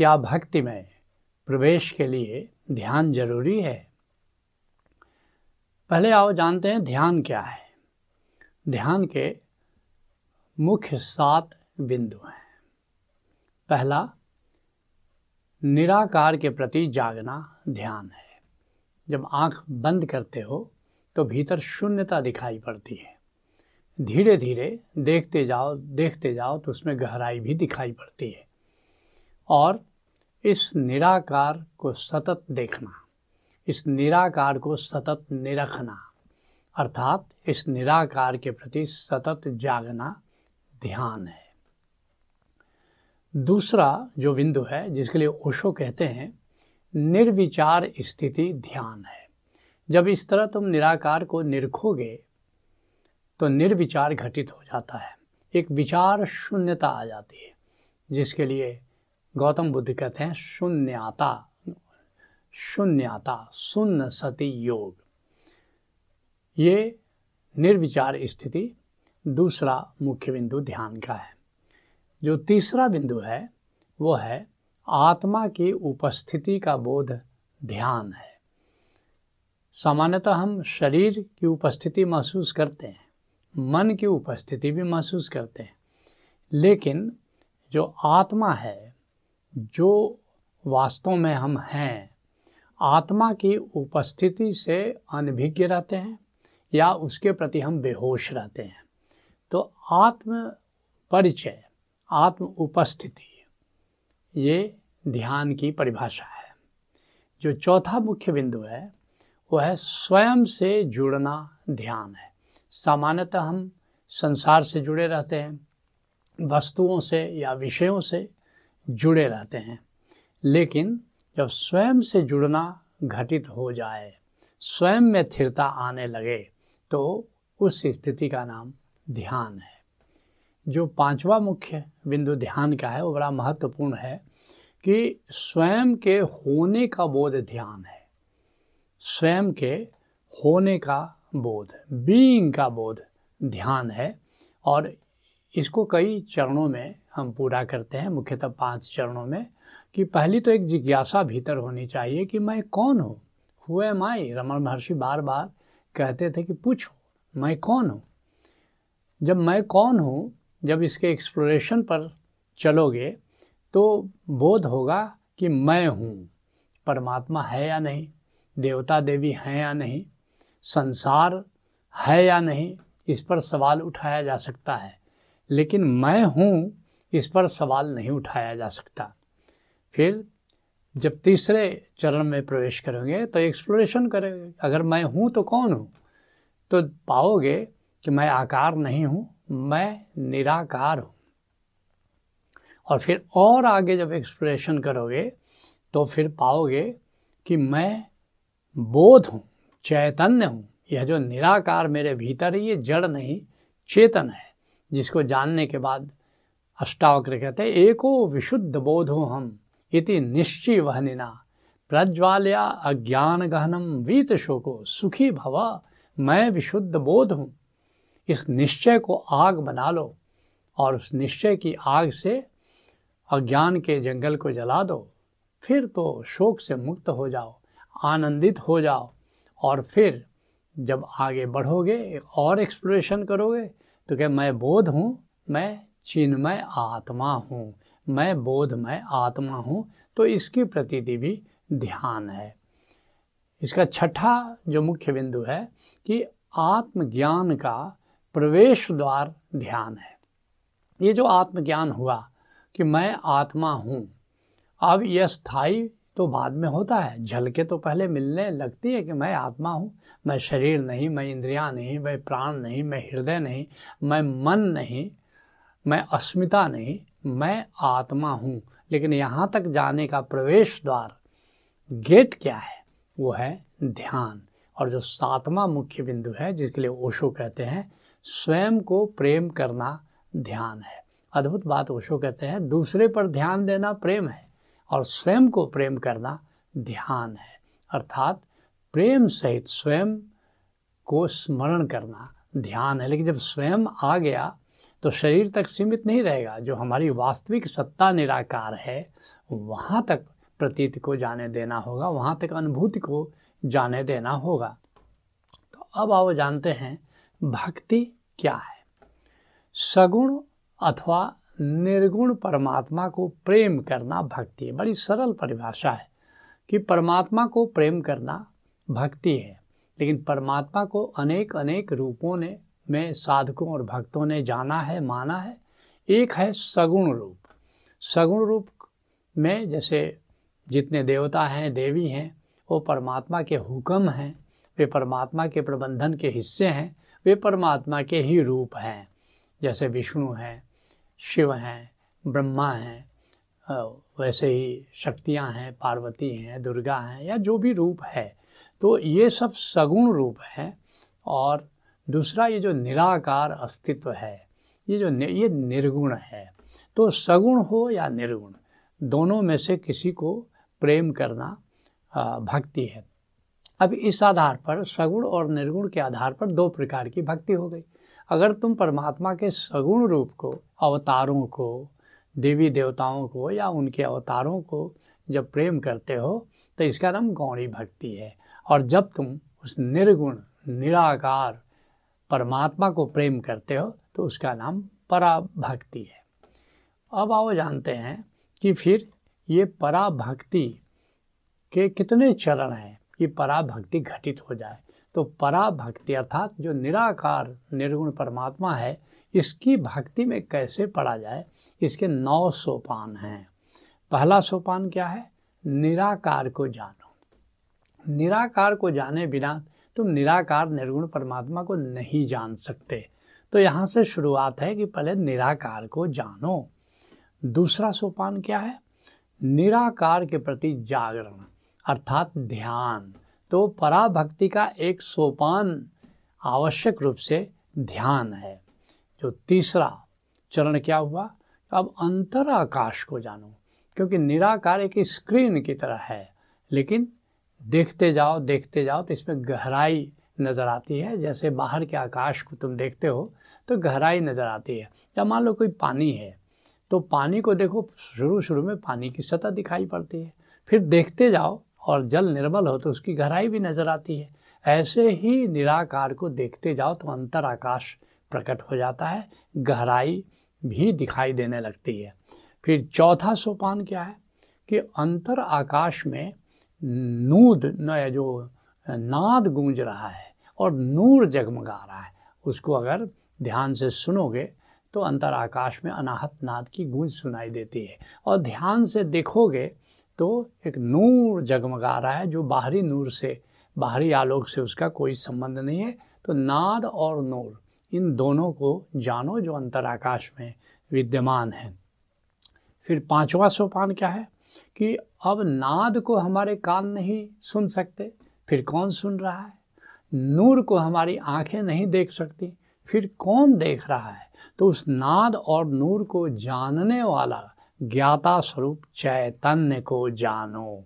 क्या भक्ति में प्रवेश के लिए ध्यान ज़रूरी है? पहले आओ जानते हैं ध्यान क्या है। ध्यान के मुख्य सात बिंदु हैं। पहला, निराकार के प्रति जागना ध्यान है। जब आँख बंद करते हो तो भीतर शून्यता दिखाई पड़ती है। धीरे धीरे देखते जाओ देखते जाओ तो उसमें गहराई भी दिखाई पड़ती है। और इस निराकार को सतत देखना, इस निराकार को सतत निरखना, अर्थात इस निराकार के प्रति सतत जागना ध्यान है। दूसरा जो बिंदु है, जिसके लिए ओशो कहते हैं, निर्विचार स्थिति ध्यान है। जब इस तरह तुम निराकार को निरखोगे तो निर्विचार घटित हो जाता है। एक विचार शून्यता आ जाती है, जिसके लिए गौतम बुद्ध कहते हैं, शून्यता शून्यता, शून्य सती योग। ये निर्विचार स्थिति दूसरा मुख्य बिंदु ध्यान का है। जो तीसरा बिंदु है, वो है आत्मा की उपस्थिति का बोध ध्यान है। सामान्यतः हम शरीर की उपस्थिति महसूस करते हैं, मन की उपस्थिति भी महसूस करते हैं। लेकिन जो आत्मा है जो वास्तव में हम हैं, आत्मा की उपस्थिति से अनभिज्ञ रहते हैं या उसके प्रति हम बेहोश रहते हैं। तो आत्म परिचय, आत्म उपस्थिति, ये ध्यान की परिभाषा है। जो चौथा मुख्य बिंदु है, वह है स्वयं से जुड़ना ध्यान है। सामान्यतः हम संसार से जुड़े रहते हैं, वस्तुओं से या विषयों से जुड़े रहते हैं। लेकिन जब स्वयं से जुड़ना घटित हो जाए, स्वयं में स्थिरता आने लगे तो उस स्थिति का नाम ध्यान है। जो पांचवा मुख्य बिंदु ध्यान का है, वो बड़ा महत्वपूर्ण है कि स्वयं के होने का बोध ध्यान है। स्वयं के होने का बोध बीइंग का बोध ध्यान है। और इसको कई चरणों में हम पूरा करते हैं मुख्यतः पाँच चरणों में कि पहली तो एक जिज्ञासा भीतर होनी चाहिए कि मैं कौन हूँ? हुए माई रमन महर्षि बार बार कहते थे कि पूछो, मैं कौन हूँ? जब मैं कौन हूँ, जब इसके एक्सप्लोरेशन पर चलोगे तो बोध होगा कि मैं हूँ। परमात्मा है या नहीं? देवता देवी हैं या नहीं? संसार है या नहीं? इस पर सवाल उठाया जा सकता है। लेकिन मैं हूँ इस पर सवाल नहीं उठाया जा सकता। फिर जब तीसरे चरण में प्रवेश करेंगे तो एक्सप्लोरेशन करेंगे। अगर मैं हूँ तो कौन हूँ? तो पाओगे कि मैं आकार नहीं हूँ, मैं निराकार हूँ। और फिर और आगे जब एक्सप्लोरेशन करोगे तो फिर पाओगे कि मैं बोध हूँ, चैतन्य हूँ। यह जो निराकार मेरे भीतर है, ये जड़ नहीं, चेतन है, जिसको जानने के बाद अष्टावक्र कहते हैं एको विशुद्ध बोध हम इति निश्चय वहनिना प्रज्वाल्या अज्ञान गहनम वीत शोको सुखी भव, मैं विशुद्ध बोध हूँ इस निश्चय को आग बना लो और उस निश्चय की आग से अज्ञान के जंगल को जला दो। फिर तो शोक से मुक्त हो जाओ, आनंदित हो जाओ और फिर जब आगे बढ़ोगे और एक्सप्लोरेशन करोगे तो क्या मैं बोध हूँ? मैं चिन्मय आत्मा हूँ, मैं बोधमय आत्मा हूँ तो इसकी प्रतीति भी ध्यान है। इसका छठा जो मुख्य बिंदु है कि आत्मज्ञान का प्रवेश द्वार ध्यान है। ये जो आत्मज्ञान हुआ कि मैं आत्मा हूँ, अब यह स्थायी तो बाद में होता है, झलके तो पहले मिलने लगती है कि मैं आत्मा हूँ। मैं शरीर नहीं, मैं इंद्रियाँ नहीं, मैं प्राण नहीं, मैं हृदय नहीं, मैं मन नहीं मैं अस्मिता नहीं, मैं आत्मा हूँ। लेकिन यहाँ तक जाने का प्रवेश द्वार, गेट क्या है? वो है ध्यान। और जो सातवां मुख्य बिंदु है, जिसके लिए ओशो कहते हैं, स्वयं को प्रेम करना ध्यान है। अद्भुत बात ओशो कहते हैं, दूसरे पर ध्यान देना प्रेम है और स्वयं को प्रेम करना ध्यान है। अर्थात प्रेम सहित स्वयं को स्मरण करना ध्यान है। लेकिन जब स्वयं आ गया तो शरीर तक सीमित नहीं रहेगा। जो हमारी वास्तविक सत्ता निराकार है, वहाँ तक प्रतीत को जाने देना होगा, वहाँ तक अनुभूति को जाने देना होगा। तो अब आओ जानते हैं भक्ति क्या है। सगुण अथवा निर्गुण परमात्मा को प्रेम करना भक्ति है। बड़ी सरल परिभाषा है कि परमात्मा को प्रेम करना भक्ति है। लेकिन परमात्मा को अनेक अनेक रूपों ने में साधकों और भक्तों ने जाना है, माना है। एक है सगुण रूप। सगुण रूप में जैसे जितने देवता हैं, देवी हैं, वो परमात्मा के हुक्म हैं, वे परमात्मा के प्रबंधन के हिस्से हैं, वे परमात्मा के ही रूप हैं। जैसे विष्णु हैं, शिव हैं, ब्रह्मा हैं वैसे ही शक्तियाँ हैं, पार्वती हैं, दुर्गा हैं या जो भी रूप है। तो ये सब सगुण रूप हैं और दूसरा ये जो निराकार अस्तित्व है ये जो नि, ये निर्गुण है तो सगुण हो या निर्गुण दोनों में से किसी को प्रेम करना भक्ति है। अब इस आधार पर सगुण और निर्गुण के आधार पर दो प्रकार की भक्ति हो गई। अगर तुम परमात्मा के सगुण रूप को अवतारों को देवी देवताओं को या उनके अवतारों को जब प्रेम करते हो तो इसका नाम गौणी भक्ति है। और जब तुम उस निर्गुण निराकार परमात्मा को प्रेम करते हो तो उसका नाम पराभक्ति है। अब आओ जानते हैं कि फिर ये पराभक्ति के कितने चरण हैं, कि पराभक्ति घटित हो जाए। तो पराभक्ति अर्थात जो निराकार, निर्गुण परमात्मा है, इसकी भक्ति में कैसे पढ़ा जाए, इसके नौ सोपान हैं। पहला सोपान क्या है? निराकार को जानो। निराकार को जाने बिना तुम निराकार, निर्गुण परमात्मा को नहीं जान सकते। तो यहाँ से शुरुआत है कि पहले निराकार को जानो। दूसरा सोपान क्या है? निराकार के प्रति जागरण, अर्थात ध्यान। तो पराभक्ति का एक सोपान आवश्यक रूप से ध्यान है। जो तीसरा चरण क्या हुआ? अब अंतर आकाश को जानो, क्योंकि निराकार एक स्क्रीन की तरह है, लेकिन देखते जाओ देखते जाओ तो इसमें गहराई नज़र आती है। जैसे बाहर के आकाश को तुम देखते हो तो गहराई नज़र आती है। या मान लो कोई पानी है तो पानी को देखो शुरू शुरू में पानी की सतह दिखाई पड़ती है। फिर देखते जाओ, और जल निर्मल हो तो उसकी गहराई भी नज़र आती है। ऐसे ही निराकार को देखते जाओ तो अंतर आकाश प्रकट हो जाता है। गहराई भी दिखाई देने लगती है। फिर चौथा सोपान क्या है? कि अंतर आकाश में नूद न जो नाद गूंज रहा है और नूर जगमगा रहा है, उसको अगर ध्यान से सुनोगे तो अंतर आकाश में अनाहत नाद की गूंज सुनाई देती है। और ध्यान से देखोगे तो एक नूर जगमगा रहा है जो बाहरी नूर से, बाहरी आलोक से उसका कोई संबंध नहीं है। तो नाद और नूर, इन दोनों को जानो जो अंतराकाश में विद्यमान है। फिर पांचवा सोपान क्या है? कि अब नाद को हमारे कान नहीं सुन सकते, फिर कौन सुन रहा है? नूर को हमारी आँखें नहीं देख सकती, फिर कौन देख रहा है? तो उस नाद और नूर को जानने वाला ज्ञाता स्वरूप चैतन्य को जानो।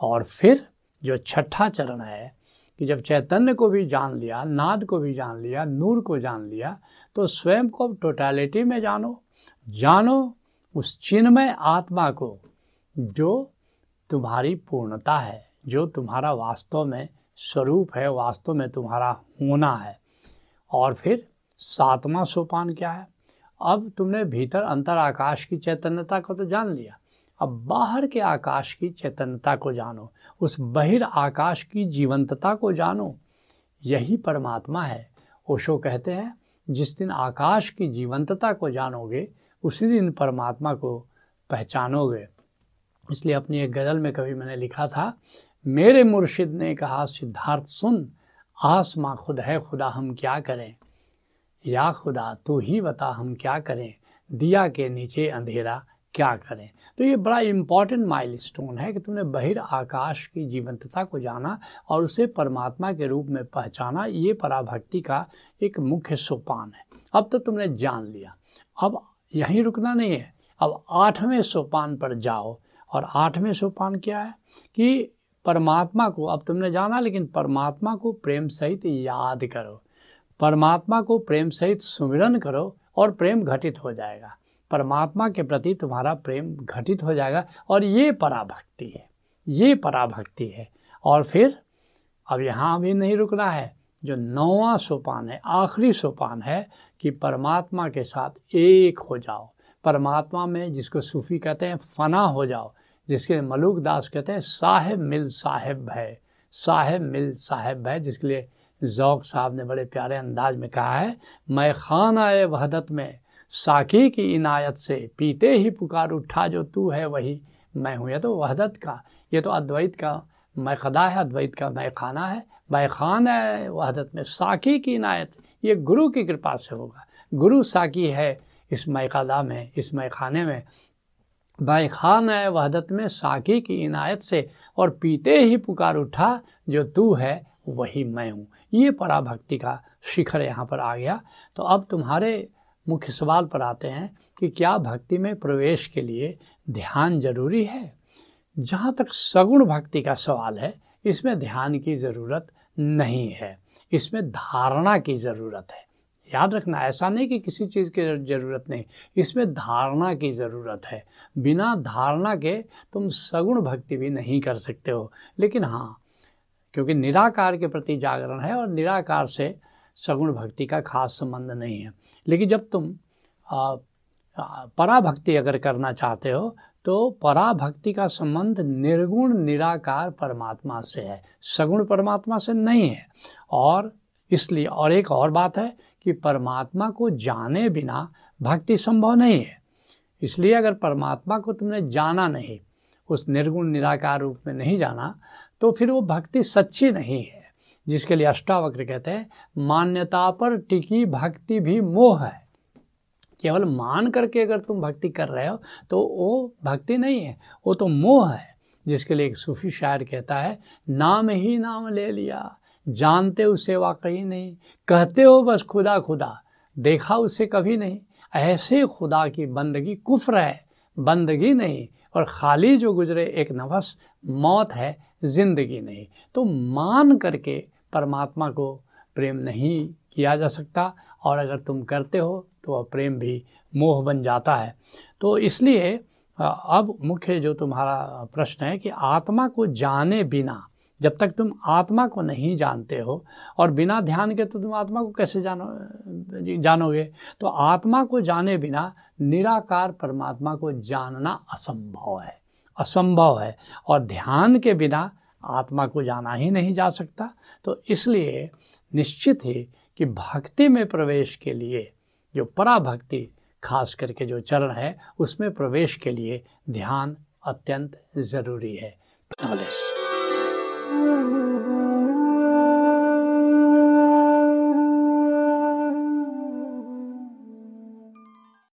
और फिर जो छठा चरण है, कि जब चैतन्य को भी जान लिया, नाद को भी जान लिया, नूर को जान लिया तो स्वयं को टोटलिटी में जानो। जानो उस चिन्मय आत्मा को जो तुम्हारी पूर्णता है, जो तुम्हारा वास्तव में स्वरूप है, वास्तव में तुम्हारा होना है। और फिर सातवां सोपान क्या है? अब तुमने भीतर अंतर आकाश की चैतन्यता को तो जान लिया। अब बाहर के आकाश की चैतन्यता को जानो, उस बहिर आकाश की जीवंतता को जानो। यही परमात्मा है। ओशो कहते हैं, जिस दिन आकाश की जीवंतता को जानोगे, उसी दिन परमात्मा को पहचानोगे। इसलिए अपनी एक गज़ल में कभी मैंने लिखा था, मेरे मुर्शिद ने कहा, सिद्धार्थ सुन, आसमां खुद है, खुदा हम क्या करें? या खुदा, तू ही बता हम क्या करें? दिया के नीचे अंधेरा क्या करें? तो ये बड़ा इंपॉर्टेंट माइलस्टोन है कि तुमने बहिर आकाश की जीवंतता को जाना और उसे परमात्मा के रूप में पहचाना। ये पराभक्ति का एक मुख्य सोपान है। अब तो तुमने जान लिया। अब यहीं रुकना नहीं है। अब आठवें सोपान पर जाओ। और आठवें सोपान क्या है कि परमात्मा को, अब तुमने जाना, लेकिन परमात्मा को प्रेम सहित याद करो। परमात्मा को प्रेम सहित सुमिरन करो और प्रेम घटित हो जाएगा। परमात्मा के प्रति तुम्हारा प्रेम घटित हो जाएगा और ये पराभक्ति है, ये पराभक्ति है। और फिर, अब यहाँ भी नहीं रुकना है, जो नौवा सोपान है, आखिरी सोपान है कि परमात्मा के साथ एक हो जाओ। परमात्मा में जिसको सूफी कहते हैं, फना हो जाओ। जिसके मलूक दास कहते हैं, साहेब मिल साहेब है साहेब मिल साहेब है जिसके लिए जौक साहब ने बड़े प्यारे अंदाज में कहा है, मैं खान आए वहदत में, साकी की इनायत से, पीते ही पुकार उठा जो तू है वही मैं हूँ। ये तो वहदत का, ये तो अद्वैत का, मैं खदा है, अद्वैत का मैं खाना है। मैं खान है वहदत में, साकी की इनायत, ये गुरु की कृपा से होगा। गुरु साकी है इस मैकादा में, इस मैखाने में बाई खान है, वहदत में साकी की इनायत से और पीते ही पुकार उठा, जो तू है, वही मैं हूँ। ये पराभक्ति का शिखर यहाँ पर आ गया। तो अब तुम्हारे मुख्य सवाल पर आते हैं कि क्या भक्ति में प्रवेश के लिए ध्यान ज़रूरी है? जहाँ तक सगुण भक्ति का सवाल है, इसमें ध्यान की ज़रूरत नहीं है। इसमें धारणा की ज़रूरत है। याद रखना, ऐसा नहीं कि किसी चीज़ की ज़रूरत नहीं। इसमें धारणा की ज़रूरत है। बिना धारणा के तुम सगुण भक्ति भी नहीं कर सकते हो। लेकिन हाँ क्योंकि निराकार के प्रति जागरण है और निराकार से सगुण भक्ति का खास संबंध नहीं है। लेकिन जब तुम पराभक्ति अगर करना चाहते हो तो पराभक्ति का संबंध निर्गुण, निराकार परमात्मा से है। सगुण परमात्मा से नहीं है। और इसलिए, और एक और बात है कि परमात्मा को जाने बिना भक्ति संभव नहीं है। इसलिए अगर परमात्मा को तुमने जाना नहीं, उस निर्गुण निराकार रूप में नहीं जाना तो फिर वो भक्ति सच्ची नहीं है, जिसके लिए अष्टावक्र कहते हैं, मान्यता पर टिकी भक्ति भी मोह है। केवल मान करके अगर तुम भक्ति कर रहे हो तो वो भक्ति नहीं है, वो तो मोह है, जिसके लिए एक सूफी शायर कहता है, नाम ही नाम ले लिया। जानते उसे वाकई नहीं। कहते हो बस खुदा खुदा। देखा उसे कभी नहीं। ऐसे खुदा की बंदगी कुफ्र है, बंदगी नहीं। और खाली जो गुजरे एक नफस, मौत है, ज़िंदगी नहीं। तो मान करके परमात्मा को प्रेम नहीं किया जा सकता। और अगर तुम करते हो तो वह प्रेम भी मोह बन जाता है। तो इसलिए अब मुख्य जो तुम्हारा प्रश्न है कि आत्मा को जाने बिना जब तक तुम आत्मा को नहीं जानते हो और बिना ध्यान के तो तुम आत्मा को कैसे जानो, जानोगे? तो आत्मा को जाने बिना निराकार परमात्मा को जानना असंभव है असंभव है। और ध्यान के बिना आत्मा को जाना ही नहीं जा सकता। तो इसलिए निश्चित ही कि भक्ति में प्रवेश के लिए जो पराभक्ति, खास करके जो चरण है, उसमें प्रवेश के लिए ध्यान अत्यंत ज़रूरी है।